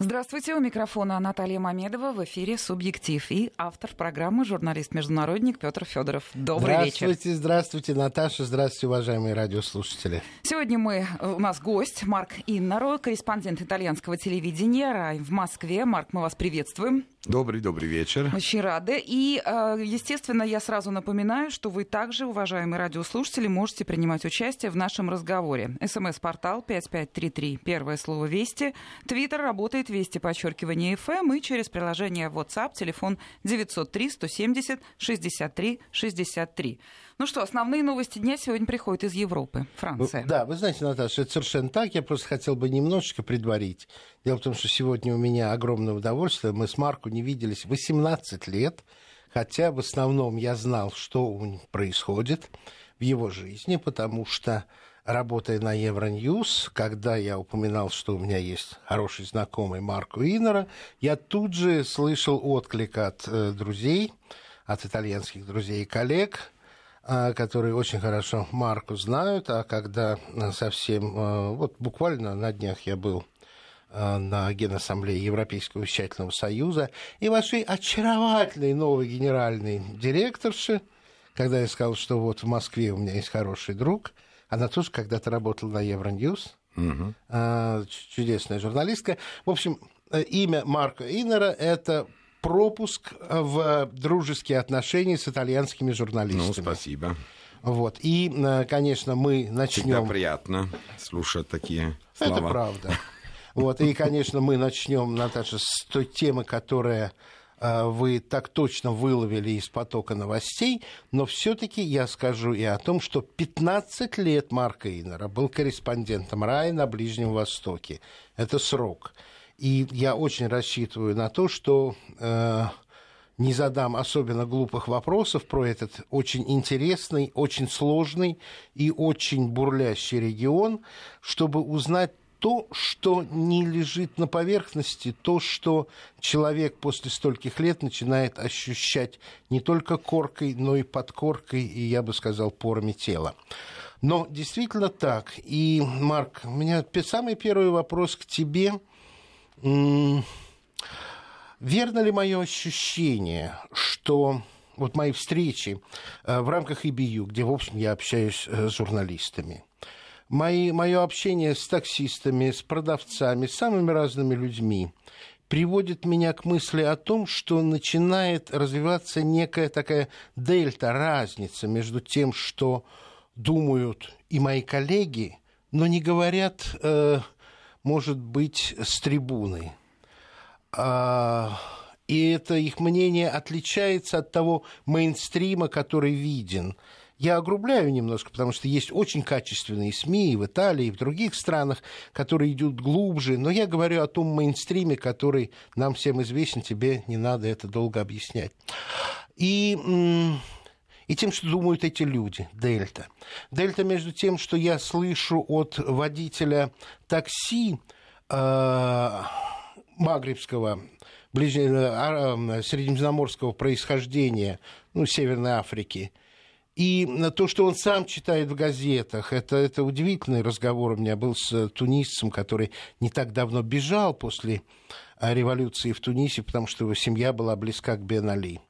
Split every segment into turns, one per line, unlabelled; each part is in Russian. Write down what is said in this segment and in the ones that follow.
Здравствуйте, у микрофона Наталья Мамедова в эфире «Субъектив» и автор программы журналист-международник Петр Федоров. Добрый
здравствуйте,
вечер.
Здравствуйте, здравствуйте, Наташа, здравствуйте, уважаемые радиослушатели.
Сегодня мы, у нас гость Марк Иннаро, корреспондент итальянского телевидения «Рай» в Москве. Марк, мы вас приветствуем.
Добрый, добрый вечер.
Очень рады. И, э, естественно, я сразу напоминаю, что вы также, уважаемые радиослушатели, можете принимать участие в нашем разговоре. СМС-портал 5533, первое слово «Вести». Твиттер работает «Вести», подчеркивание «ФМ» и через приложение WhatsApp, телефон 903 170 63 63. Ну что, основные новости дня сегодня приходят из Европы, Франция.
Ну, да, вы знаете, Наташа, это совершенно так. Я просто хотел бы немножечко предварить. Дело в том, что сегодня у меня огромное удовольствие. Мы с Марку не виделись 18 лет, хотя в основном я знал, что происходит в его жизни, потому что работая на Евроньюз, когда я упоминал, что у меня есть хороший знакомый Марко Иннера, я тут же слышал отклик от э, друзей, от итальянских друзей и коллег, э, которые очень хорошо Марку знают, а когда совсем, э, вот буквально на днях я был э, на Генассамблее Европейского вещательного союза, и вашей очаровательной новой генеральной директорши, когда я сказал, что вот в Москве у меня есть хороший друг – она тоже когда-то работала на Евроньюз. Угу. Чудесная журналистка. В общем, э, имя Марка Иннера – это пропуск в дружеские отношения с итальянскими журналистами.
Ну, спасибо.
Вот. И, э, конечно, мы начнем...
Всегда приятно слушать такие слова.
Это правда. Вот. И, конечно, мы начнем, Наташа, с той темы, которая вы так точно выловили из потока новостей, но все-таки я скажу и о том, что 15 лет Марка Иннера был корреспондентом РАИ на Ближнем Востоке. Это срок. И я очень рассчитываю на то, что э, не задам особенно глупых вопросов про этот очень интересный, очень сложный и очень бурлящий регион, чтобы узнать то, что не лежит на поверхности, то, что человек после стольких лет начинает ощущать не только коркой, но и подкоркой, и, я бы сказал, порами тела. Но действительно так. И, Марк, у меня самый первый вопрос к тебе. Верно ли мое ощущение, что вот мои встречи э, в рамках ИБЮ, где, в общем, я общаюсь э, с журналистами, мои, мое общение с таксистами, с продавцами, с самыми разными людьми приводит меня к мысли о том, что начинает развиваться некая такая дельта, разница между тем, что думают и мои коллеги, но не говорят, э, может быть, с трибуны. А, и это их мнение отличается от того мейнстрима, который виден – я огрубляю немножко, потому что есть очень качественные СМИ и в Италии, и в других странах, которые идут глубже. Но я говорю о том мейнстриме, который нам всем известен, тебе не надо это долго объяснять. И и тем, что думают эти люди, дельта. Дельта между тем, что я слышу от водителя такси э, магрибского, ближнего, э, средиземноморского происхождения, ну, Северной Африки – и то, что он сам читает в газетах, это, это удивительный разговор у меня был с тунисцем, который не так давно бежал после а, революции в Тунисе, потому что его семья была близка к Бен Али.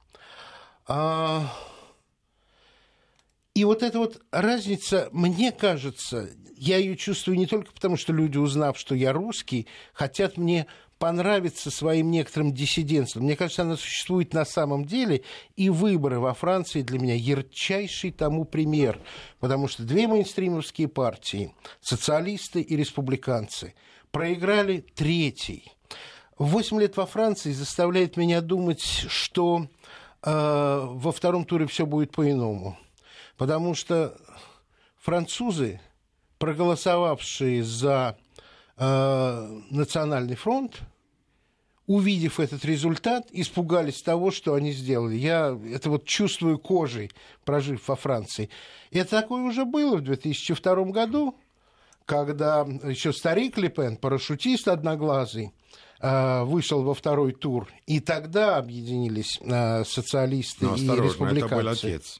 А... И вот эта вот разница, мне кажется, я ее чувствую не только потому, что люди, узнав, что я русский, хотят мне понравится своим некоторым диссидентством. Мне кажется, она существует на самом деле, и выборы во Франции для меня ярчайший тому пример, потому что две мейнстримовские партии, социалисты и республиканцы, проиграли третий. Восемь лет во Франции заставляет меня думать, что э, во втором туре все будет по-иному, потому что французы, проголосовавшие за э, Национальный фронт, увидев этот результат, испугались того, что они сделали. Я это вот чувствую кожей, прожив во Франции. Это такое уже было в 2002 году, когда еще старик Лепен, парашютист одноглазый, э, вышел во второй тур, и тогда объединились э, социалисты
Но,
и республиканцы.
Это был отец.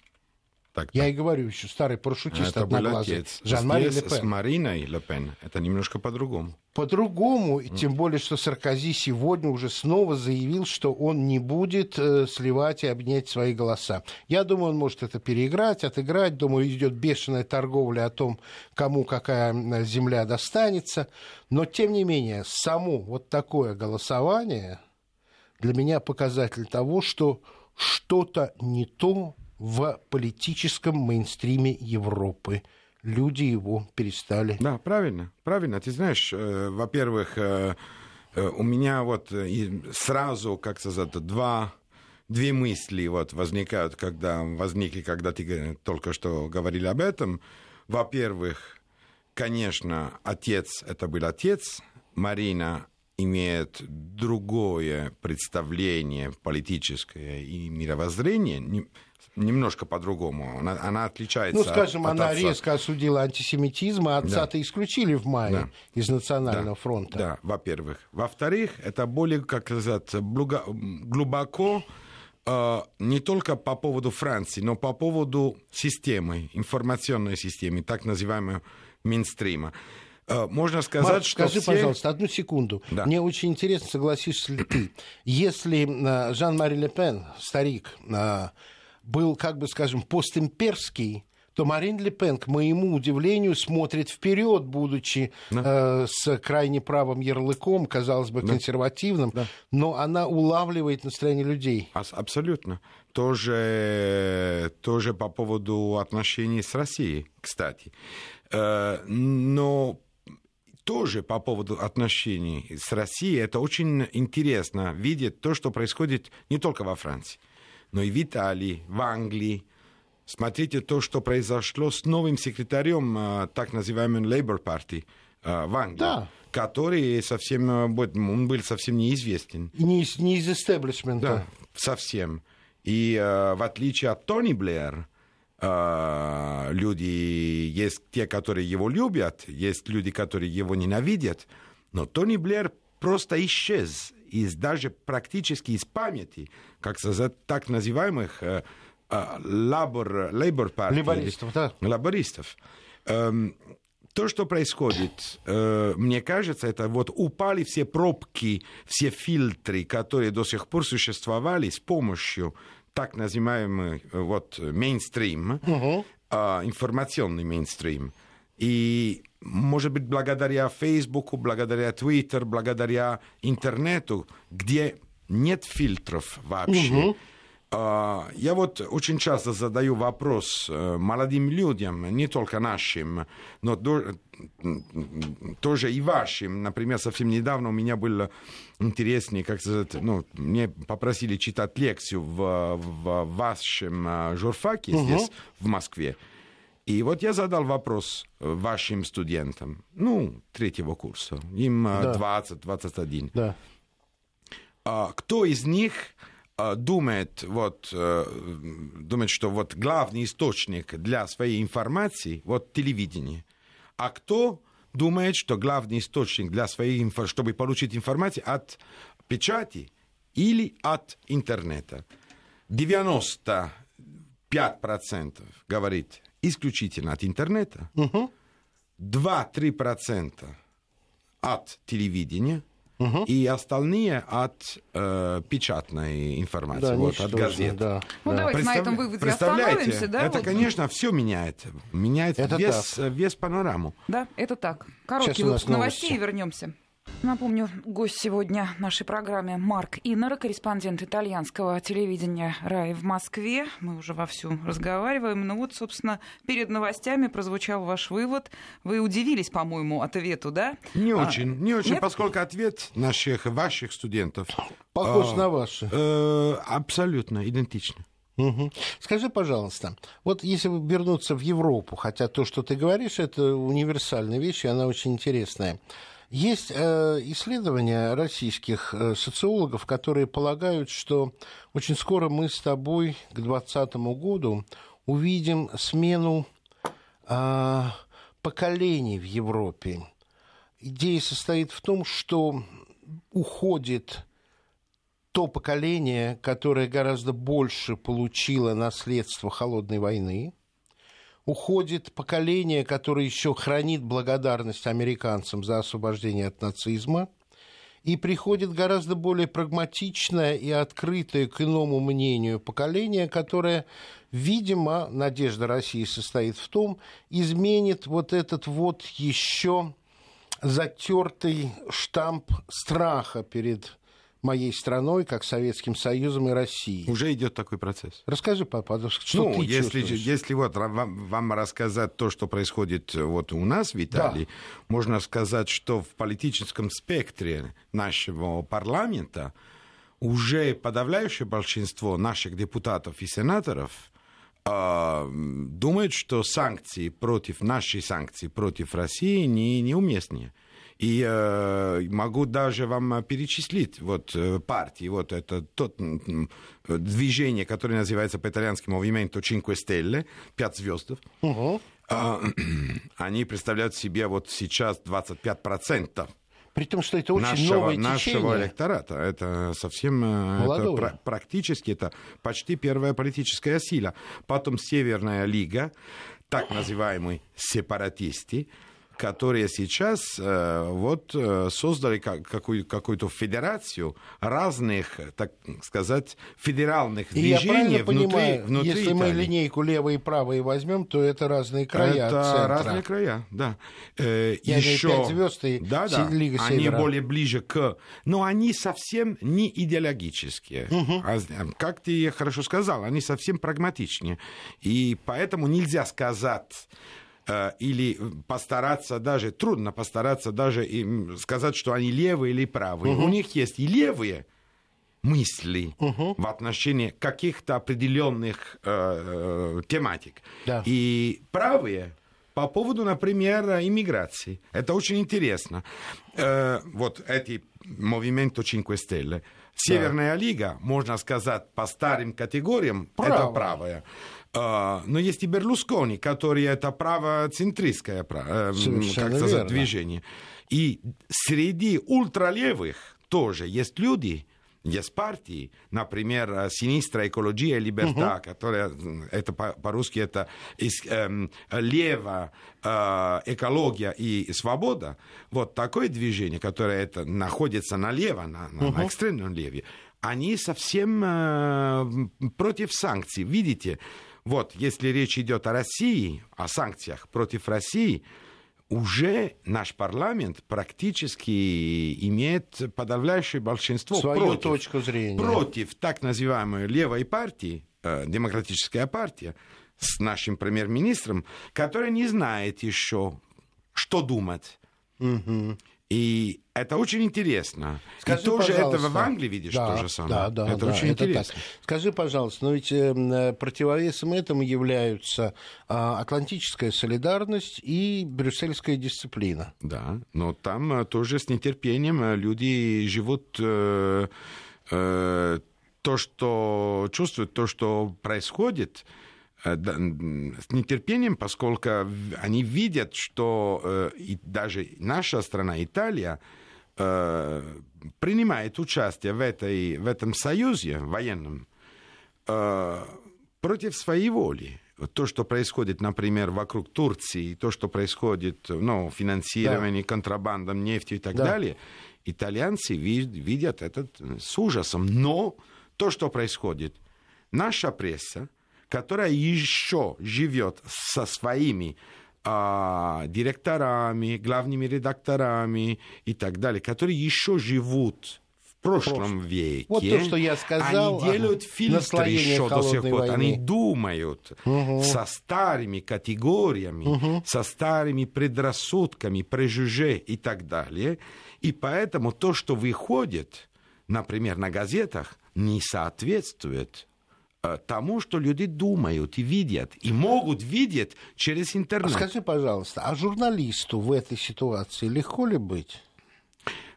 Так,
Я и говорю, еще старый парашютист
это
одноглазый.
отец.
Жан-Мари
Здесь
Ле
с
Пен.
Мариной Ле Пен это немножко по-другому.
По-другому, и тем более, что Саркози сегодня уже снова заявил, что он не будет э, сливать и обнять свои голоса. Я думаю, он может это переиграть, отыграть. Думаю, идет бешеная торговля о том, кому какая м, земля достанется. Но, тем не менее, само вот такое голосование для меня показатель того, что что-то не то в политическом мейнстриме Европы. Люди его перестали
Да, правильно, правильно. Ты знаешь, э, во-первых, э, э, у меня вот э, сразу, как сказать, два, две мысли вот возникают, когда возникли, когда ты только что говорили об этом. Во-первых, конечно, отец это был отец, Марина имеет другое представление политическое и мировоззрение, немножко по-другому. Она, она отличается.
Ну, скажем,
от
она
отца.
резко осудила антисемитизм, а отца-то исключили в мае
Да.
из Национального
Да,
фронта.
Да, во-первых. Во-вторых, это более, как сказать, глубоко э, не только по поводу Франции, но по поводу системы, информационной системы, так называемого мейнстрима. Э, можно сказать,
Марк,
что
скажи,
все...
пожалуйста, одну секунду.
Да.
Мне очень интересно, согласишься ли ты, если э, Жан-Мари Ле Пен, старик, был, как бы скажем, постимперский, то Марин Ле Пен, к моему удивлению, смотрит вперед, будучи э, с крайне правым ярлыком, казалось бы, консервативным, но она улавливает настроение людей.
Ас- Абсолютно. Тоже, тоже по поводу отношений с Россией, кстати. Э, Но тоже по поводу отношений с Россией, это очень интересно видеть то, что происходит не только во Франции, но и в Италии, в Англии. Смотрите то, что произошло с новым секретарем э, так называемой Labour Party э, в Англии,
Да.
который совсем, э, он был совсем неизвестен.
Не из, не из истеблишмента.
Да, совсем. И в отличие от Тони Блэр, люди, есть те, которые его любят, есть люди, которые его ненавидят, но Тони Блэр просто исчез из даже практически из памяти, как так называемых э, э, Labor, Labor Party.
Лейбористов, да.
Лабористов. Эм, то, что происходит, э, мне кажется, это вот упали все пробки, все фильтры, которые до сих пор существовали с помощью так называемый э, вот мейнстрим, а, информационный мейнстрим. И, может быть, благодаря Фейсбуку, благодаря Твиттер, благодаря интернету, где нет фильтров вообще. А, Я вот очень часто задаю вопрос э, молодым людям, не только нашим, но тоже и вашим. Например, совсем недавно у меня был интересный, как сказать, ну, мне попросили читать лекцию в, в вашем э, журфаке здесь, в Москве. И вот я задал вопрос э, вашим студентам, ну, третьего курса, им э,
Да.
20-21
Да.
а, кто из них а, думает, вот, э, думает, что вот главный источник для своей информации вот телевидение, а кто думает, что главный источник для своей чтобы получить информацию от печати или от интернета. 95% говорит исключительно от интернета, 2-3% от телевидения, и остальные от э, печатной информации,
Да,
вот,
ничтожно,
от газет.
да.
Ну,
да.
давайте на
Представля-
этом выводе
представляете,
остановимся, да?
Это,
вот?
конечно, все меняет. Меняет
Это
весь, весь панораму.
Да, это так. Короткий
Сейчас
выпуск новостей
новости.
и вернемся. Напомню, гость сегодня в нашей программе Марк Иннер, корреспондент итальянского телевидения «Рай» в Москве. Мы уже вовсю разговариваем. Ну вот, собственно, перед новостями прозвучал ваш вывод. Вы удивились, по-моему, ответу, да?
Не
А,
очень, не очень,
нет?
поскольку ответ наших, ваших студентов
Похож
а,
на ваши.
э, абсолютно идентичный.
Мгм. Скажи, пожалуйста, вот если вернуться в Европу, хотя то, что ты говоришь, это универсальная вещь, и она очень интересная. Есть э, исследования российских э, социологов, которые полагают, что очень скоро мы с тобой к 2020 году увидим смену а, поколений в Европе. Идея состоит в том, что уходит то поколение, которое гораздо больше получило наследство холодной войны, уходит поколение, которое еще хранит благодарность американцам за освобождение от нацизма, и приходит гораздо более прагматичное и открытое к иному мнению поколение, которое, видимо, надежда России состоит в том, изменит вот этот вот еще затертый штамп страха перед моей страной, как Советским Союзом и Россией.
Уже идет такой процесс.
Расскажи, папа, что
ну,
ты
если,
чувствуешь?
если вот вам, вам рассказать то, что происходит вот у нас в Италии, да. можно сказать, что в политическом спектре нашего парламента уже подавляющее большинство наших депутатов и сенаторов э, думают, что санкции против нашей санкции против России не, неуместнее. И э, могу даже вам перечислить вот э, партии, вот это тот движение, которое называется по-итальянски Movimento Cinque Stelle, пять звезд. Угу. Э, они представляют себе вот сейчас 25%
при том, что это очень
нашего,
новое
нашего
течение.
электората. Это совсем э, это, практически это почти первая политическая сила. Потом Северная лига, так называемые сепаратисты, которые сейчас э, вот э, создали какую- какую-то федерацию разных, так сказать, федеральных
И я
движений
правильно
внутри,
понимаю,
внутри
если мы
Италии.
линейку левые и правые возьмем, то это разные края
Это
центра.
разные края, да. Э,
Я имею
еще...
пять звезд и
да, да.
Лига
Они
Севера.
более ближе к... Но они совсем не идеологические. А, как ты хорошо сказал, они совсем прагматичнее. И поэтому нельзя сказать или постараться даже, трудно постараться даже им сказать, что они левые или правые. У них есть и левые мысли в отношении каких-то определенных э, э, тематик.
Да.
И правые по поводу, например, иммиграции. Это очень интересно. Э, вот эти Movimento Cinque Stelle. Северная лига, можно сказать, по старым категориям,
Правая.
это правая. Э, но есть и Берлускони, который это правоцентристское пра- э, м,
Совершенно
как сказать,
верно.
движение. И среди ультралевых тоже есть люди, есть партии, например, э, Синистра Экология и Либерта, которая, м, это по- по-русски это эм, лево, э, экология и свобода. Вот такое движение, которое это находится налево, на, на, на экстремном леве, они совсем э, против санкций. Видите, вот если речь идет о России, о санкциях против России, уже наш парламент практически имеет подавляющее большинство
Свою
против,
точку зрения.
против так называемой левой партии, э, демократическая партия, с нашим премьер-министром, которая не знает еще, что думать. И это очень интересно.
Скажи,
и тоже
пожалуйста.
в Англии видишь
Да,
то же самое.
Да, да,
это
да,
очень
это
интересно.
так. Скажи, пожалуйста, но ведь э, м, противовесом этому являются а, атлантическая солидарность и брюссельская дисциплина.
Да, но там э, тоже с нетерпением э, люди живут э, э, то, что чувствуют, то, что происходит, э, с нетерпением, поскольку они видят, что э, и даже наша страна, Италия, э, принимает участие в, этой, в этом союзе военном э, против своей воли. То, что происходит, например, вокруг Турции, то, что происходит, ну, финансирование, контрабандом нефти и так
Да.
далее, итальянцы ви- видят это с ужасом. Но то, что происходит, наша пресса, которая еще живет со своими а, директорами, главными редакторами и так далее, которые еще живут в прошлом веке.
Вот то, что я сказал,
Они делают
ага,
фильтры еще до сих пор.
войны.
Они думают со старыми категориями, со старыми предрассудками, прежуже и так далее. И поэтому то, что выходит, например, на газетах, не соответствует тому, что люди думают и видят, и могут видеть через
А
интернет.
скажи, пожалуйста, а журналисту в этой ситуации легко ли быть?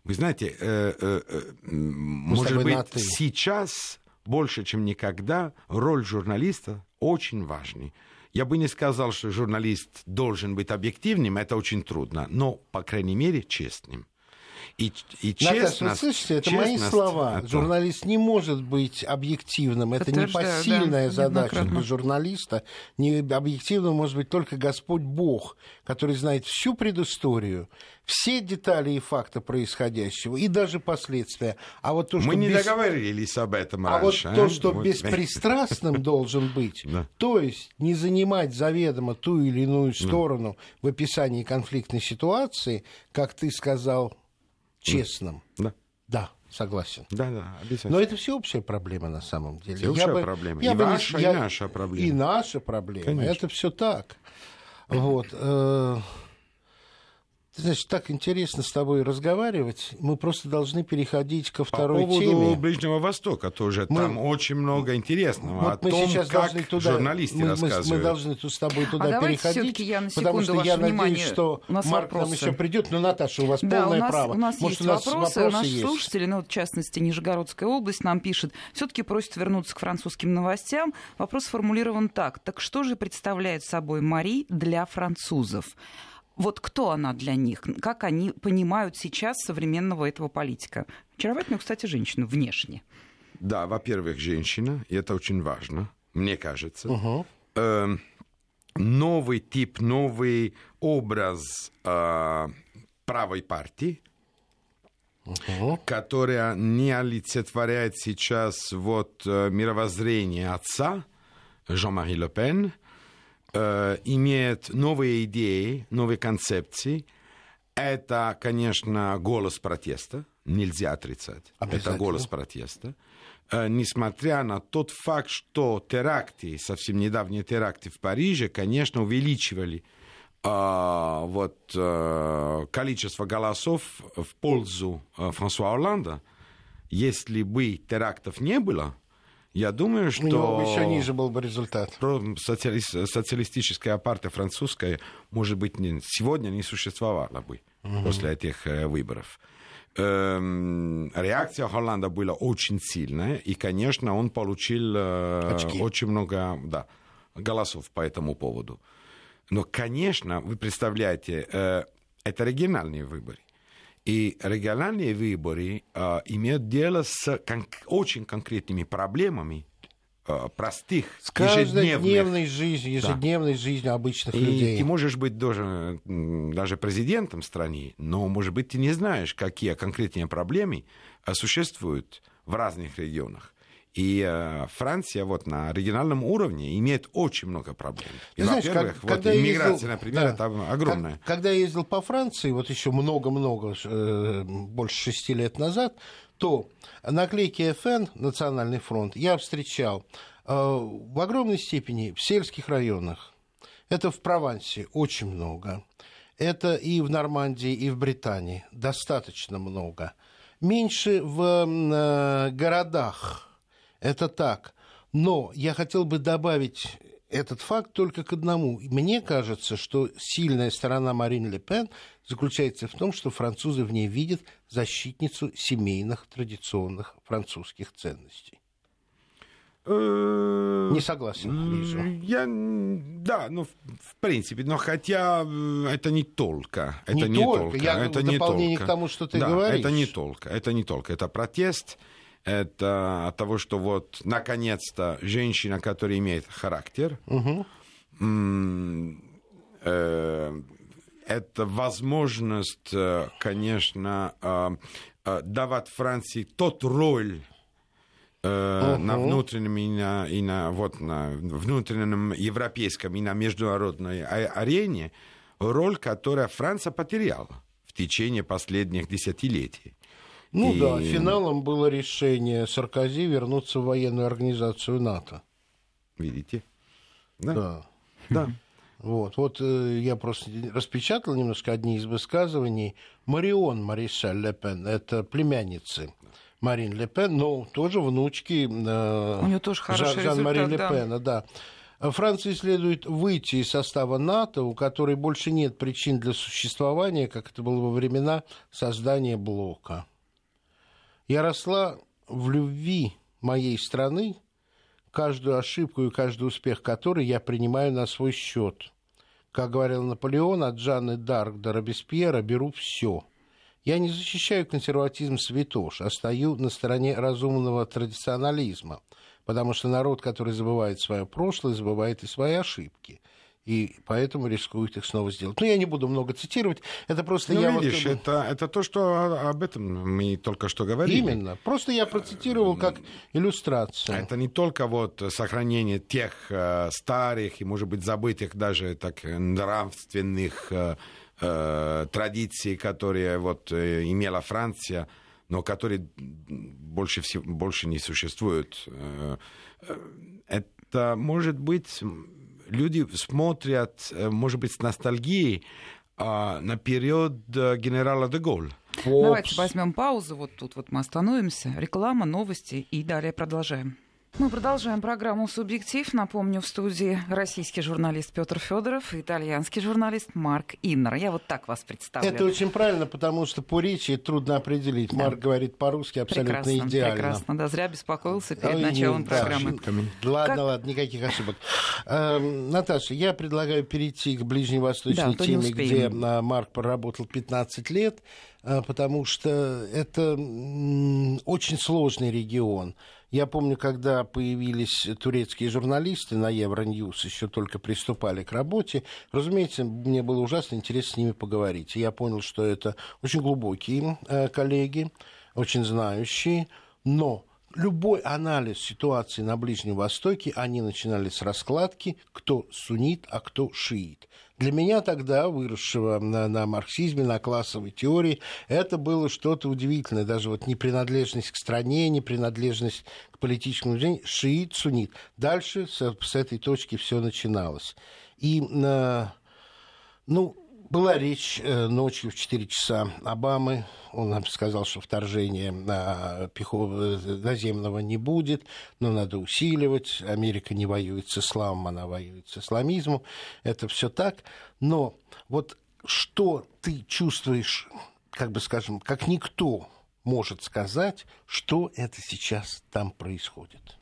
Вы знаете, э, э, э,
с
может быть, сейчас больше, чем никогда, роль журналиста очень важна. Я бы не сказал, что журналист должен быть объективным, это очень трудно, но, по крайней мере, честным. И, и
Наташа,
честность,
вы слышите, это мои слова.
это-
Журналист не может быть объективным. Это
Подтверждаю,
непосильная
да,
задача для журналиста. Не объективным может быть только Господь Бог, который знает всю предысторию, все детали и факты происходящего, и даже последствия. А вот то, что
Мы не
без-
договорились об этом
А
раньше.
вот то,
а?
что
Вот.
беспристрастным должен быть,
Да.
то есть не занимать заведомо ту или иную сторону в описании конфликтной ситуации, как ты сказал, честным.
Да,
Да, согласен.
да, да, обязательно.
Но это всеобщая проблема на самом деле.
Всеобщая проблема. И
бы
ваша, и наша проблема.
И наша проблема.
Конечно.
Это все так. Вот. э, Ты знаешь, так интересно с тобой разговаривать. Мы просто должны переходить ко
По
второй
поводу
теме.
Ближнего Востока тоже.
Мы-
Там очень много интересного
Вот
о
мы
том,
сейчас
как
должны туда,
журналисты
мы, мы-
рассказывают.
мы должны тут с тобой туда
А давайте
переходить,
я на
потому
секунду
что я надеюсь,
внимание.
что
У нас
Марк нам
вопросы.
еще придет. Ну, Наташа, у вас
Да,
полное
у нас,
право.
у нас
Может,
есть
у нас
вопросы.
вопросы
Наши
есть?
слушатели, ну, вот, в частности, Нижегородская область нам пишет, все-таки просит вернуться к французским новостям. Вопрос сформулирован так. Так что же представляет собой Мари для французов? Вот кто она для них? Как они понимают сейчас современного этого политика? Очаровательную, кстати, женщину внешне.
Да, во-первых, женщина, и это очень важно, мне кажется.
Мгм.
Эм, новый тип, новый образ э, правой партии,
Мгм.
которая не олицетворяет сейчас вот э, мировоззрение отца Жан-Мари Ле Пен, э, имеет новые идеи, новые концепции. Это, конечно, голос протеста, нельзя отрицать. Это голос протеста. Э, Несмотря на тот факт, что теракты, совсем недавние теракты в Париже, конечно, увеличивали а, вот, э, количество голосов в пользу э, Франсуа Оланда, если бы терактов не было, я думаю, что...
У него еще ниже был бы результат.
социалис- социалистическая партия французская, может быть, не- сегодня не существовала бы после этих э, выборов. Эм, реакция Холланда была очень сильная, и, конечно, он получил э,
Очки.
очень много да, голосов по этому поводу. Но, конечно, вы представляете, э, это региональные выборы. И региональные выборы э, имеют дело с кон- очень конкретными проблемами э, простых,
С
ежедневных.
каждодневной жизнью, ежедневной жизнью обычных
И
людей.
ты можешь быть даже, даже президентом страны, но, может быть, ты не знаешь, какие конкретные проблемы э, существуют в разных регионах. И э, Франция вот на региональном уровне имеет очень много проблем. И,
Ты знаешь, как-
вот иммиграция,
ездил-
например,
да.
это огромная.
Как- когда я ездил по Франции, вот еще много-много, э, больше шести лет назад, то наклейки ФН, Национальный фронт, я встречал э, в огромной степени в сельских районах. Это в Провансе очень много. Это и в Нормандии, и в Британии достаточно много. Меньше в э, городах. Это так. Но я хотел бы добавить этот факт только к одному. Мне кажется, что сильная сторона Марин Ле Пен заключается в том, что французы в ней видят защитницу семейных традиционных французских ценностей.
Э,
Не согласен, вижу.
Я, да, ну, в, принципе, но хотя э, это не только. Это
Не
не,
только, я
это
в
не
дополнение
только.
к тому, что ты
да,
говоришь.
это не только, это не только. Это протест, это от того, что вот, наконец-то, женщина, которая имеет характер, м, э, это возможность, э, конечно, э, э, давать Франции тот роль, э, на внутреннем и на, и на, вот, на внутреннем европейском и на международной а- арене роль, которая Франция потеряла в течение последних десятилетий.
Ну
И-
да, финалом было решение Саркози вернуться в военную организацию НАТО.
Видите? Да.
Да.
да.
Вот, вот э, я просто распечатал немножко одни из высказываний. Марион Маришаль Ле Пен, это племянницы Марин Ле Пен, но тоже внучки э,
У неё тоже хороший
Жан-Мари Ле
да.
Пена, да. Франции следует выйти из состава НАТО, у которой больше нет причин для существования, как это было во времена создания блока. Я росла в любви моей страны, каждую ошибку и каждый успех которой я принимаю на свой счет. Как говорил Наполеон, от Жанны Дарк до Робеспьера беру все. Я не защищаю консерватизм святош, а стою на стороне разумного традиционализма, потому что народ, который забывает свое прошлое, забывает и свои ошибки и поэтому рискует их снова сделать. Ну, я не буду много цитировать, это просто
ну,
я...
видишь,
вот...
это, это то, что об этом мы только что говорили.
Именно, просто я процитировал как иллюстрацию.
Это не только вот сохранение тех э, старых и, может быть, забытых даже так нравственных э, э, традиций, которые вот э, имела Франция, но которые больше, всего, больше не существуют. Э, э, это может быть люди смотрят, э, может быть, с ностальгией а, на период э, генерала де Голь.
Давайте возьмем паузу. Вот тут вот мы остановимся. Реклама, новости и далее продолжаем. Мы продолжаем программу «Субъектив». Напомню, в студии российский журналист Петр Федоров и итальянский журналист Марк Иннер. Я вот так вас представляю.
Это очень правильно, потому что по речи трудно определить. Да. Марк говорит по-русски абсолютно
прекрасно,
идеально.
Прекрасно, да, зря беспокоился перед Ой, началом нет, программы.
Да, ладно, как... ладно, никаких ошибок. Э, Наташа, я предлагаю перейти к ближневосточной да, теме, где а, Марк проработал 15 лет, а, потому что это очень сложный регион. Я помню, когда появились турецкие журналисты на Евроньюз, еще только приступали к работе, разумеется, мне было ужасно интересно с ними поговорить. Я понял, что это очень глубокие э, коллеги, очень знающие, но любой анализ ситуации на Ближнем Востоке, они начинали с раскладки, кто суннит, а кто шиит. Для меня тогда, выросшего на, на марксизме, на классовой теории, это было что-то удивительное. Даже вот непринадлежность к стране, непринадлежность к политическому движению, шиит, суннит. Дальше с, с этой точки все начиналось. И, э, ну, была речь э, ночью в 4 часа Обамы. Он нам сказал, что вторжения на пехов... наземного не будет, но надо усиливать. Америка не воюет с исламом, она воюет с исламизмом. Это все так. Но вот что ты чувствуешь, как бы скажем, как никто может сказать, что это сейчас там происходит?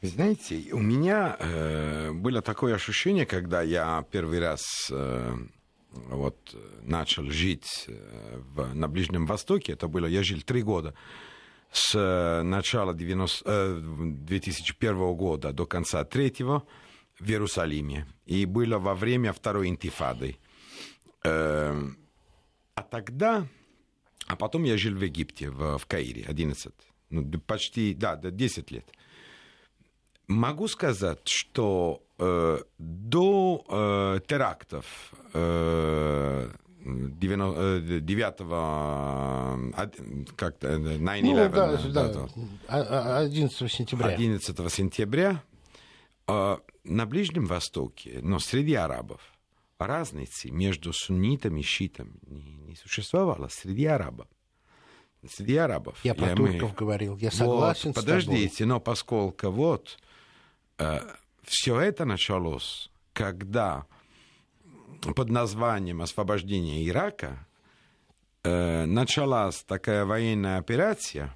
Знаете, у меня э, было такое ощущение, когда я первый раз э, вот, начал жить э, в, на Ближнем Востоке, это было, я жил три года, с э, начала 90, 2001 э, года до конца третьего в Иерусалиме. И было во время второй интифады. А тогда, а потом я жил в Египте, в, в Каире, 11, ну, почти, да, 10 лет. Могу сказать, что э, до э, терактов э, 9, 9 как 9-11, ну, да,
да, да, 11 сентября.
11 сентября э, на Ближнем Востоке, но среди арабов, разницы между суннитами и шитами не, не существовало среди арабов. Среди арабов.
Я про турков мы... говорил, я согласен
вот, с Подождите, тобой. но поскольку вот все это началось, когда под названием освобождения Ирака э, началась такая военная операция,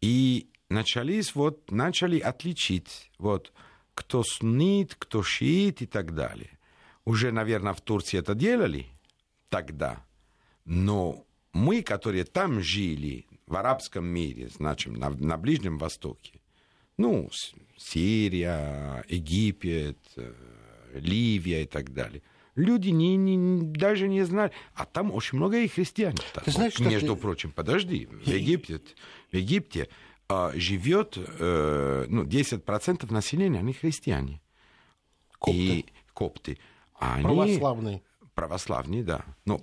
и начались вот, начали отличить вот, кто суннит, кто шиит и так далее. Уже, наверное, в Турции это делали тогда, но мы, которые там жили, в арабском мире, значит, на, на Ближнем Востоке, ну, Сирия, Египет, э, Ливия и так далее, люди не, не, даже не знали. А там очень много и христиан. Ты знаешь, между ты... прочим, подожди, в Египте, в Египте а, живет э, ну, 10% населения, они христиане.
Копты.
И копты.
А они... Православные.
Православные, да. Ну,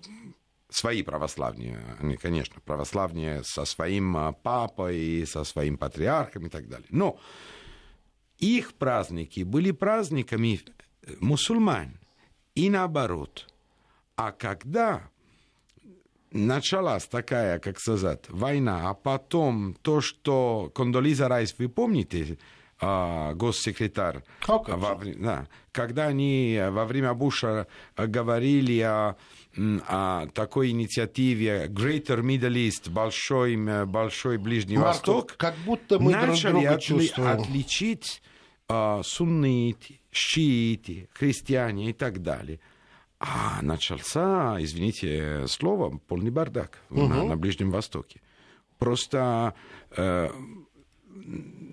свои православные, они, конечно, православные со своим а, папой, со своим патриархом и так далее. Но их праздники были праздниками э, мусульман и наоборот. А когда началась такая, как сказать, война, а потом то, что Кондолиза Райс, вы помните, а, госсекретарь, во, да, когда они во время Буша говорили о о такой инициативе Greater Middle East, большой, большой Ближний Марко, Восток,
как будто мы начали друг друга отли,
отличить э, сунниты, шииты, христиане и так далее. А начался, извините слово, полный бардак угу. на, на Ближнем Востоке. Просто э,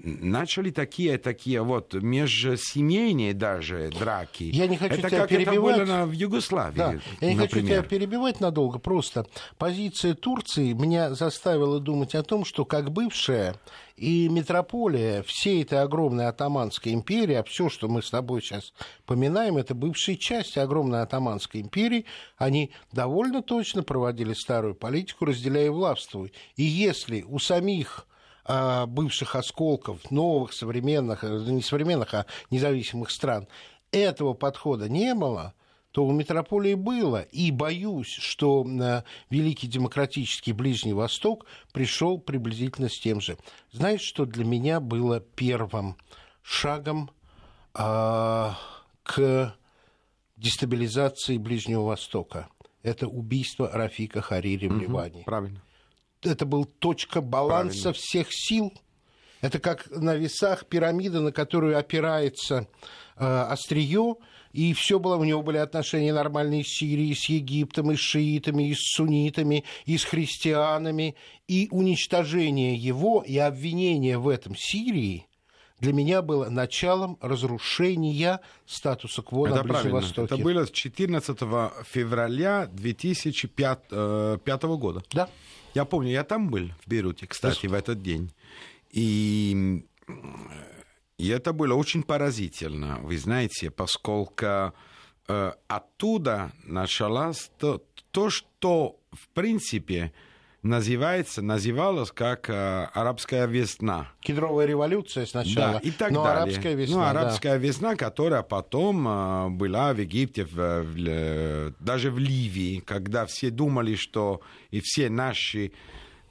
начали такие, такие вот межсемейные даже драки.
Я не хочу
это
тебя
как
перебивать.
это было в Югославии,
да. Я не
например.
хочу тебя перебивать надолго, просто позиция Турции меня заставила думать о том, что как бывшая и метрополия всей этой огромной атаманской империи, а все, что мы с тобой сейчас поминаем, это бывшие части огромной атаманской империи, они довольно точно проводили старую политику, разделяя и властвуй. И если у самих бывших осколков новых, современных, э, не современных, а независимых стран, этого подхода не было, то у метрополии было. И боюсь, что э, Великий демократический Ближний Восток пришел приблизительно с тем же. Знаешь, что для меня было первым шагом а, к дестабилизации Ближнего Востока? Это убийство Рафика Харири в
Мгм,
Ливане
Правильно.
Это был точка баланса
Правильно.
всех сил. Это как на весах пирамида, на которую опирается э, острие, и все было, у него были отношения нормальные с Сирией, с Египтом, и с шиитами, и с суннитами, и с христианами, и уничтожение его и обвинение в этом Сирии для меня было началом разрушения статуса кво на Ближнем. Востоке.
Это было 14 февраля 2005 э, пятого года.
Да.
Я помню, я там был, в Бейруте, кстати, в этот день. И, и это было очень поразительно, вы знаете, поскольку э, оттуда началось то, то, что, в принципе, называется, называлось как э, арабская весна.
Кедровая революция сначала,
Да, и так
но
далее.
арабская весна.
Ну,
да.
арабская весна, которая потом э, была в Египте, в, в, э, даже в Ливии, когда все думали, что и все наши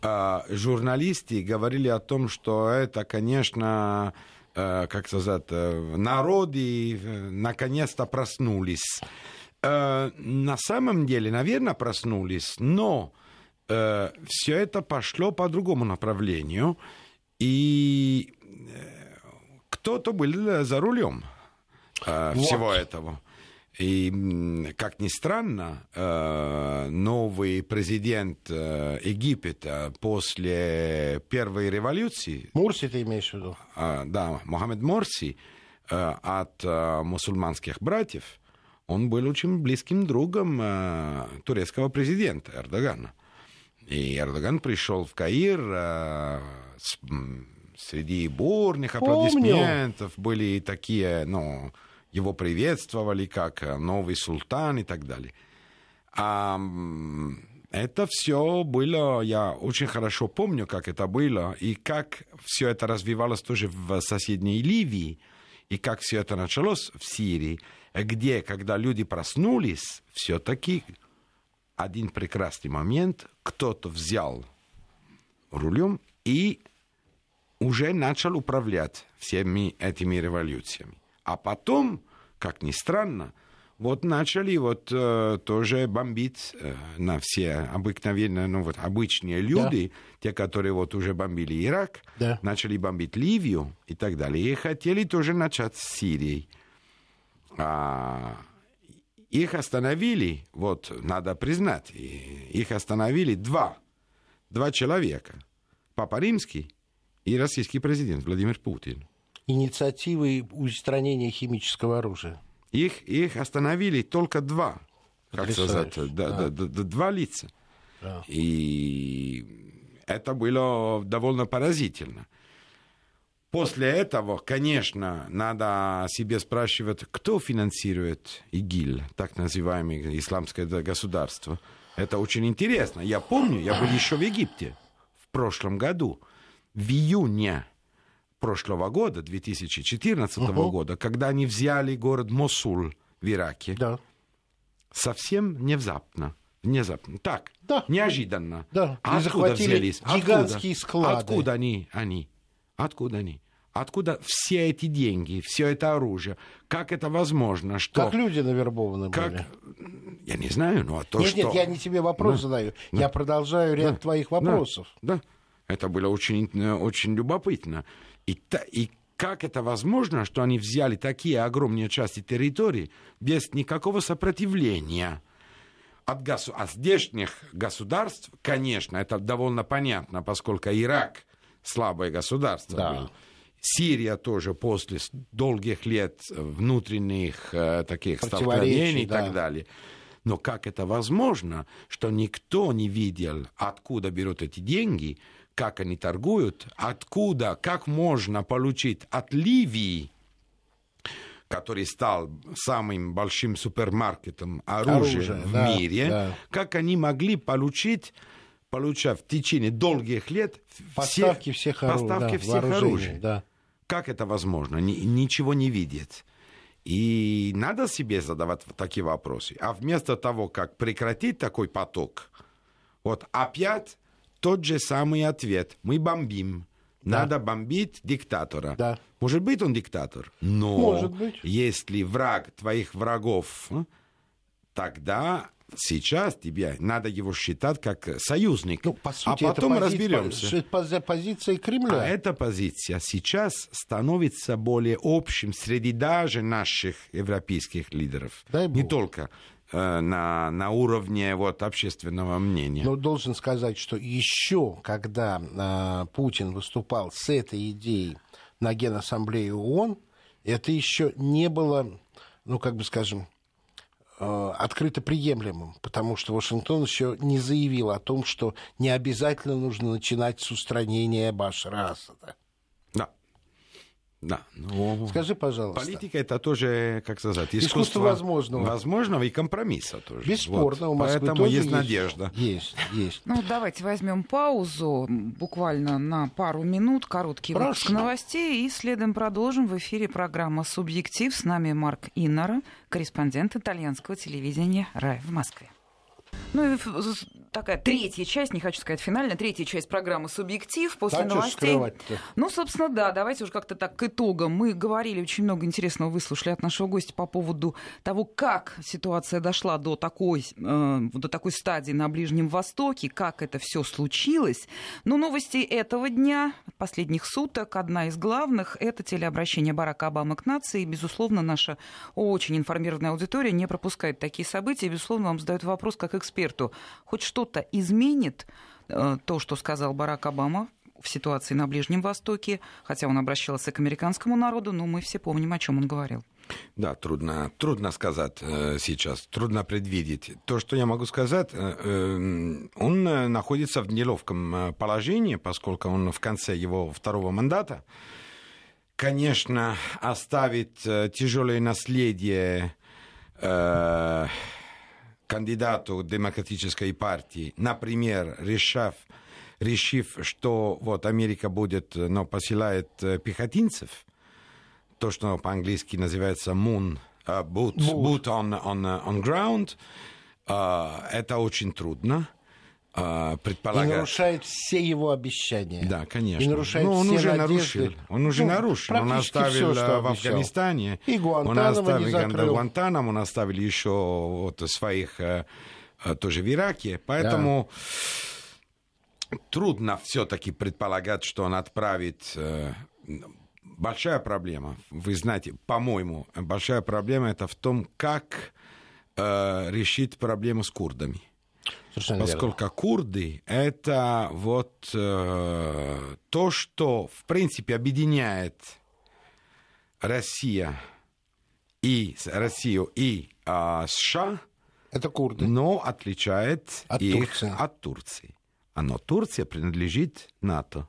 э, журналисты говорили о том, что это, конечно, э, как сказать, э, народы э, наконец-то проснулись. Э, на самом деле, наверное, проснулись, но все это пошло по другому направлению, и э, кто-то был за рулем э,
Вот.
всего этого. И, как ни странно, э, новый президент э, Египта после первой революции,
Мурси ты имеешь в виду?
да, Мохаммед Морси э, от э, мусульманских братьев, он был очень близким другом э, турецкого президента Эрдогана. И Эрдоган пришел в Каир э, с- среди бурных
Помню.
аплодисментов, были такие, ну, его приветствовали как э, новый султан и так далее. А, это все было, я очень хорошо помню, как это было, и как все это развивалось тоже в соседней Ливии, и как все это началось в Сирии, где, когда люди проснулись, все-таки один прекрасный момент кто-то взял рулем и уже начал управлять всеми этими революциями. А потом, как ни странно, вот начали вот э, тоже бомбить э, на все обыкновенные, ну вот обычные люди, те, которые вот уже бомбили Ирак,
Да.
начали бомбить Ливию и так далее. И хотели тоже начать с Сирией. А, их остановили, вот надо признать, их остановили два, два человека. Папа Римский и российский президент Владимир Путин.
Инициативы устранения химического оружия.
Их, их остановили только два, как сказать, да.
да,
да, да, два лица.
Да.
И это было довольно поразительно. После этого, конечно, надо себе спрашивать, кто финансирует ИГИЛ, так называемое исламское государство. Это очень интересно. Я помню, я был еще в Египте в прошлом году, в июне прошлого года, 2014
Мгм.
года, когда они взяли город Мосул в Ираке.
Да.
Совсем внезапно. Внезапно. Так,
Да.
неожиданно.
Да.
А
И
откуда взялись?
гигантские
Откуда?
склады.
Откуда они? они? Откуда они? Откуда все эти деньги, все это оружие? Как это возможно? Что...
Как люди навербованы
как...
были?
Я не знаю, но то,
нет,
что...
нет, я не тебе вопрос
Да.
задаю.
Да.
Я продолжаю ряд
Да.
твоих
Да.
вопросов.
Да, это было очень, э, очень любопытно. И, та- и как это возможно, что они взяли такие огромные части территории без никакого сопротивления? От, гос... от здешних государств, конечно, это довольно понятно, поскольку Ирак слабое государство да. был. Сирия тоже после долгих лет внутренних э, таких столкновений и так далее. Но как это возможно, что никто не видел, откуда берут эти деньги, как они торгуют, откуда, как можно получить от Ливии, который стал самым большим супермаркетом оружия, оружия в да, мире, да. как они могли получить получав в течение долгих лет
поставки все, всех, поставки да, всех оружий. Да.
Как это возможно? Ни, ничего не видит. И надо себе задавать такие вопросы. А вместо того, как прекратить такой поток, вот опять тот же самый ответ. Мы бомбим. Да. Надо бомбить диктатора.
Да.
Может быть, он диктатор, но
Может быть.
если враг твоих врагов, тогда сейчас тебе надо его считать как союзник. Ну, по сути, а потом это разберемся.
Это позиция Кремля.
А эта позиция сейчас становится более общим среди даже наших европейских лидеров.
Дай Бог.
Не только Э, на, на уровне вот, общественного мнения.
Но должен сказать, что еще когда э, Путин выступал с этой идеей на Генассамблее ООН, это еще не было, ну, как бы скажем, э, открыто приемлемым, потому что Вашингтон еще не заявил о том, что не обязательно нужно начинать с устранения Башара Асада.
Да.
Ну, Скажи, пожалуйста.
Политика это тоже, как сказать, искусство,
искусство возможного.
Возможного и компромисса тоже.
Бесспорно,
вот.
у Москвы
Поэтому
тоже
есть надежда.
Есть, есть.
Ну, давайте возьмем паузу буквально на пару минут, короткий Прошу. выпуск новостей, и следом продолжим в эфире программа «Субъектив». С нами Марк Иннера, корреспондент итальянского телевидения «Рай» в Москве. Ну и такая третья часть, не хочу сказать финальная, третья часть программы «Субъектив» после
так
новостей. Ну, собственно, да, давайте уже как-то так к итогам. Мы говорили, очень много интересного выслушали от нашего гостя по поводу того, как ситуация дошла до такой, э, до такой стадии на Ближнем Востоке, как это все случилось. Но новости этого дня, последних суток, одна из главных, это телеобращение Барака Обамы к нации. И, безусловно, наша очень информированная аудитория не пропускает такие события. И, безусловно, вам задают вопрос как эксперту. Хоть что-то изменит э, то, что сказал Барак Обама в ситуации на Ближнем Востоке, хотя он обращался к американскому народу, но мы все помним, о чем он говорил.
Да, трудно, трудно сказать э, сейчас, трудно предвидеть. То, что я могу сказать, э, э, он находится в неловком э, положении, поскольку он в конце его второго мандата. Конечно, оставит э, тяжелое наследие э, кандидату демократической партии, например, решав, решив, что вот Америка будет, но посылает э, пехотинцев, то, что по-английски называется moon, uh, boot, boot. boot on, on, on ground, uh, это очень трудно.
Предполагать... И нарушает все его обещания.
Да, конечно.
И нарушает Но ну, он
все
уже
надежды. нарушил. Он уже ну, нарушил. Он оставил все, что в Афганистане. И он оставил Гуантанамо, он оставил еще вот своих тоже в Ираке. Поэтому да. трудно все-таки предполагать, что он отправит большая проблема, вы знаете, по-моему, большая проблема это в том, как э, решить проблему с курдами. Совершенно Поскольку верно. курды это вот э, то, что в принципе объединяет Россия и Россию и э, США.
Это курды.
Но отличает
от
их
Турции.
от Турции. Но Турция принадлежит НАТО.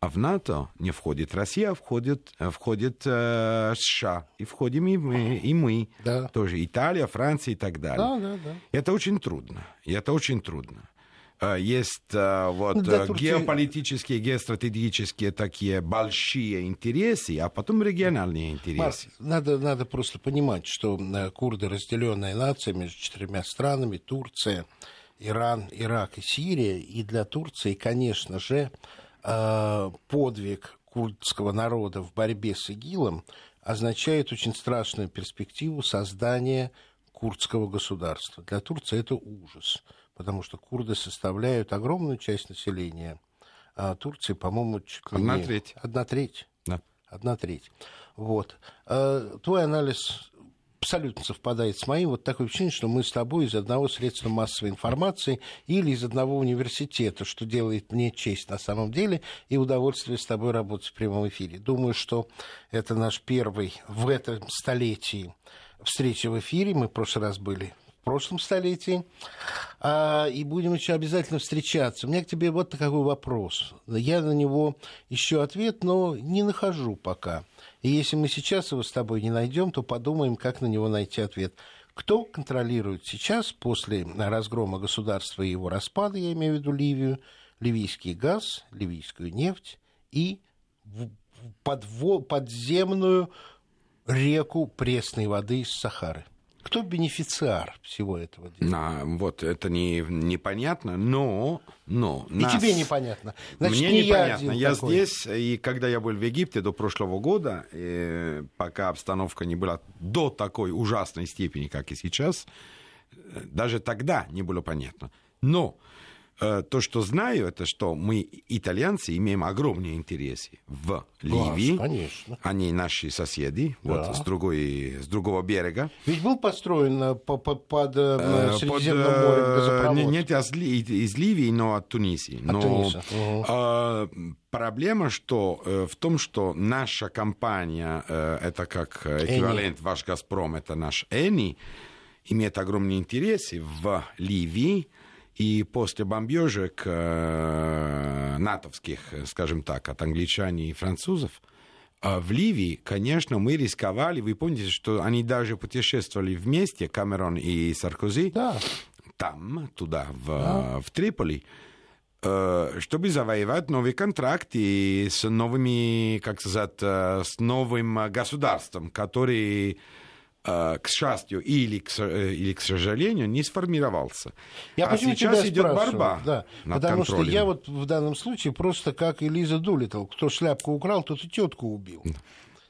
А в НАТО не входит Россия, а входит, э, входит э, США. И входим и мы, и мы.
Да.
Тоже Италия, Франция и так далее.
Да, да, да.
Это очень трудно. И это очень трудно. Э, есть э, вот да, Турция... геополитические, геостратегические такие большие интересы, а потом региональные интересы.
Марк, надо, надо просто понимать, что курды разделенная нация между четырьмя странами, Турция, Иран, Ирак и Сирия. И для Турции, конечно же, Э, подвиг курдского народа в борьбе с ИГИЛом означает очень страшную перспективу создания курдского государства. Для Турции это ужас, потому что курды составляют огромную часть населения. А Турции, по-моему, чуть ли
Одна треть.
Одна треть.
Да.
Одна треть. Вот. Э, твой анализ абсолютно совпадает с моим. Вот такое ощущение, что мы с тобой из одного средства массовой информации или из одного университета, что делает мне честь на самом деле и удовольствие с тобой работать в прямом эфире. Думаю, что это наш первый в этом столетии встреча в эфире. Мы в прошлый раз были в прошлом столетии. А, и будем еще обязательно встречаться. У меня к тебе вот такой вопрос. Я на него ищу ответ, но не нахожу пока. И если мы сейчас его с тобой не найдем, то подумаем, как на него найти ответ. Кто контролирует сейчас, после разгрома государства и его распада, я имею в виду Ливию, ливийский газ, ливийскую нефть и подземную реку пресной воды из Сахары? Кто бенефициар всего этого
дела? А, вот это не, непонятно, но... но
и нас... тебе непонятно.
Значит, Мне не непонятно. Я, я здесь, и когда я был в Египте до прошлого года, и пока обстановка не была до такой ужасной степени, как и сейчас, даже тогда не было понятно. Но Э, то, что знаю, это что мы, итальянцы, имеем огромные интересы в Ливии.
конечно.
Они наши соседи, да. вот с, другой, с другого берега.
Ведь был построен э, по, по, под э, Средиземным под, морем газопровод.
Нет, из Ливии, но от Тунисии. От но, Туниса. Угу. Э, проблема что, э, в том, что наша компания, э, это как эквивалент, Эни. ваш «Газпром», это наш «Эни», имеет огромные интересы в Ливии, и после бомбежек э, натовских, скажем так, от англичан и французов, э, в Ливии, конечно, мы рисковали. Вы помните, что они даже путешествовали вместе, Камерон и Саркози,
да.
там, туда, в, да. в Триполи, э, чтобы завоевать новый контракт и с новыми, как сказать, э, с новым государством, который Э, к счастью или к, э, или к сожалению, не сформировался.
Я а сейчас идет борьба. Да, потому контролем. что я вот в данном случае просто как Элиза Дулитл. Кто шляпку украл, тот и тетку убил.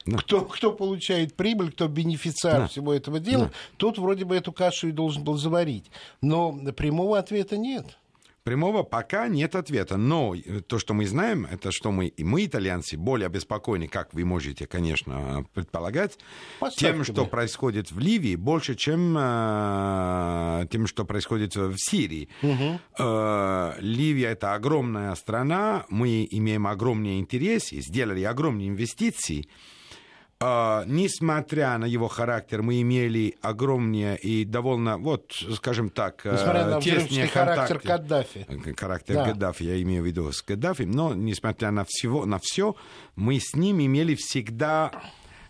Да. Кто, кто получает прибыль, кто бенефициар да. всего этого дела, да. тот вроде бы эту кашу и должен был заварить. Но прямого ответа нет.
Прямого пока нет ответа. Но то, что мы знаем, это что мы, и мы, итальянцы, более обеспокоены, как вы можете, конечно, предполагать, Поставьте тем, что мне. происходит в Ливии, больше, чем э, тем, что происходит в Сирии. Угу. Э, Ливия это огромная страна, мы имеем огромные интересы, сделали огромные инвестиции. Uh, несмотря на его характер, мы имели огромные и довольно, вот, скажем так,
несмотря на тесные характер Каддафи.
Характер да. Каддафи, я имею в виду с Каддафи, но несмотря на, всего, на все, мы с ним имели всегда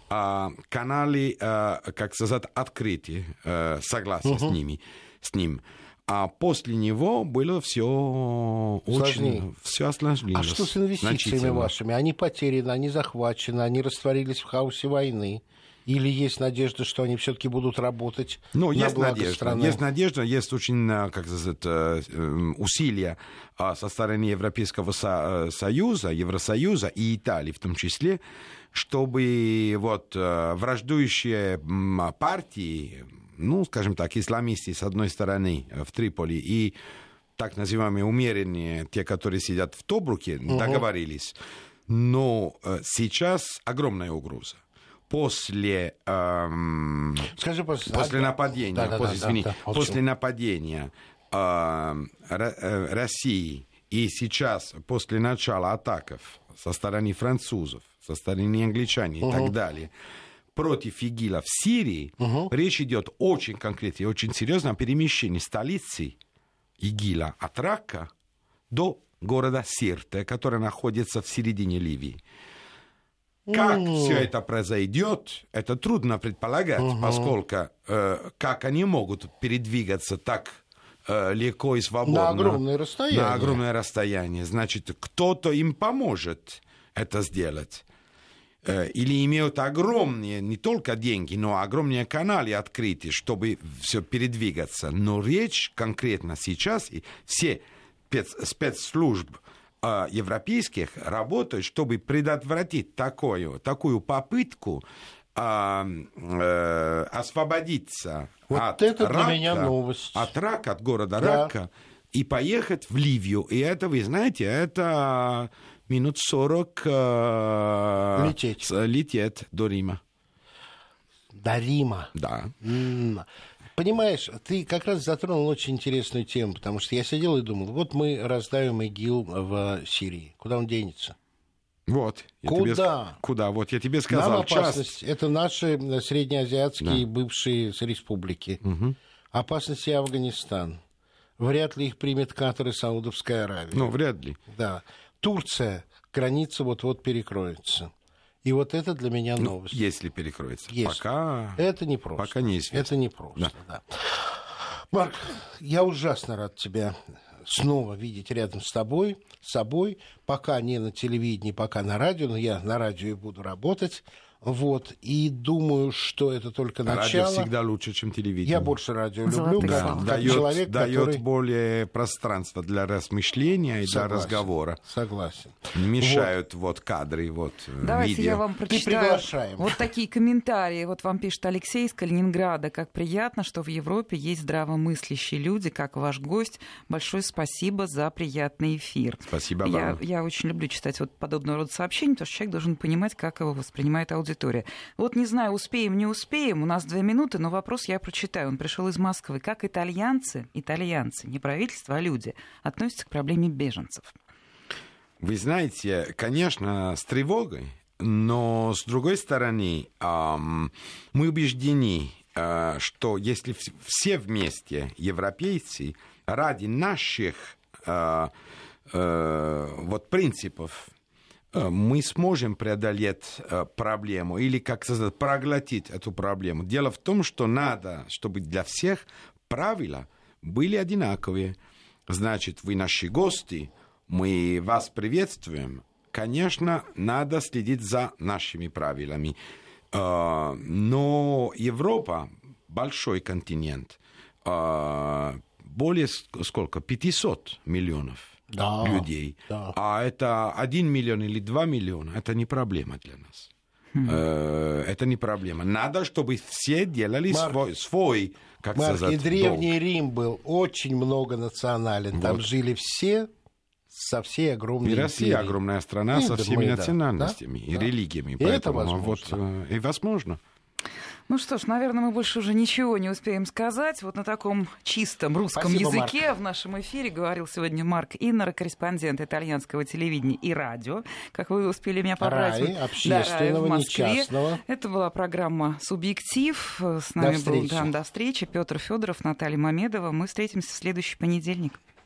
uh, каналы, uh, как сказать, открытые, uh, согласия uh-huh. с ними, с ним. А после него было все очень все осложнилось.
А что с инвестициями вашими? Они потеряны, они захвачены, они растворились в хаосе войны. Или есть надежда, что они все-таки будут работать
ну,
на
есть
благо
надежда.
страны?
Есть надежда, есть очень, э, как сказать, э, э, усилия со стороны Европейского Союза, Евросоюза и Италии в том числе, чтобы вот враждующие партии, ну, скажем так, исламисты с одной стороны в Триполи и так называемые умеренные, те, которые сидят в Тобруке, угу. договорились. Но э, сейчас огромная угроза. После, эм,
Скажи, после,
после нападения, да, да, после, да, извини, да, да, после нападения э, России и сейчас после начала атаков со стороны французов, со стороны англичан и угу. так далее, против ИГИЛа в Сирии, угу. речь идет очень конкретно и очень серьезно о перемещении столицы ИГИЛа от Рака до города Сирте, который находится в середине Ливии. Как mm. все это произойдет, это трудно предполагать, uh-huh. поскольку э, как они могут передвигаться так э, легко и свободно.
На огромное расстояние.
На огромное расстояние. Значит, кто-то им поможет это сделать. Э, или имеют огромные, не только деньги, но огромные каналы открыты, чтобы все передвигаться. Но речь конкретно сейчас, и все спец, спецслужб э, европейских работают, чтобы предотвратить такую, такую попытку э, э, освободиться
вот
от
это
рака,
меня новость.
от рака, от города да. Рака, и поехать в Ливию. И это, вы знаете, это минут 40 э,
Лететь.
лететь до Рима.
До Рима.
Да.
М. Понимаешь, ты как раз затронул очень интересную тему, потому что я сидел и думал, вот мы раздавим ИГИЛ в Сирии. Куда он денется?
Вот. я
Куда?
тебе Куда? Вот я тебе
Нам
сказал. час.
опасность. Это наши среднеазиатские бывшие с- республики. Опасность и Афганистан. Вряд ли их примет Катар и Саудовская Аравия.
Ну, вряд ли.
Да. Турция. Граница вот-вот перекроется. И вот это для меня новость.
Если перекроется.
Если.
Пока...
Это не просто.
Пока неизвестно.
Это не просто, да. Марк, я ужасно рад тебя снова видеть рядом с тобой, с собой. Пока не на телевидении, пока на радио, но я на радио и буду работать. Вот. И думаю, что это только
Радио
начало.
всегда лучше, чем телевидение.
Я больше радио люблю, как
дает,
человек,
дает
который...
более пространства для размышления и для
Согласен.
разговора.
Согласен.
Не мешают вот, кадры, вот э,
Давайте
видео.
я вам прочитаю
приглашаем.
вот такие комментарии. Вот вам пишет Алексей из Калининграда. Как приятно, что в Европе есть здравомыслящие люди, как ваш гость. Большое спасибо за приятный эфир.
Спасибо
Я,
вам.
я очень люблю читать вот подобного рода сообщения, потому что человек должен понимать, как его воспринимает аудитория. Вот не знаю, успеем, не успеем, у нас две минуты, но вопрос я прочитаю. Он пришел из Москвы. Как итальянцы, итальянцы, не правительство, а люди, относятся к проблеме беженцев?
Вы знаете, конечно, с тревогой, но с другой стороны, мы убеждены, а, что если вс- все вместе, европейцы, ради наших а, э, вот принципов, мы сможем преодолеть э, проблему или, как сказать, проглотить эту проблему. Дело в том, что надо, чтобы для всех правила были одинаковые. Значит, вы наши гости, мы вас приветствуем. Конечно, надо следить за нашими правилами. Э, Но Европа большой континент. Э, Более ск- сколько? 500 миллионов
Да,
людей.
да.
А это 1 миллион или 2 миллиона, это не проблема для нас. Э, Это не проблема. Надо, чтобы все делали
Марк,
свой, свой, как
Марк,
сказать,
и
долг.
Древний Рим был очень многонационален. Там
Вот.
жили все со всей огромной
И Россия
империей.
огромная страна
И
со
да,
всеми
мы,
национальностями
да,
и
да.
религиями.
И это
Поэтому,
возможно.
Вот, э, и возможно.
Ну что ж, наверное, мы больше уже ничего не успеем сказать. Вот на таком чистом русском
Спасибо,
языке в нашем эфире говорил сегодня Марк Иннер, корреспондент итальянского телевидения и радио. Как вы успели меня поправить. Да,
общественного,
Раи в
не
Москве.
частного.
Это была программа «Субъектив». С нами был
встречи.
да, до встречи Петр Федоров, Наталья Мамедова. Мы встретимся в следующий понедельник.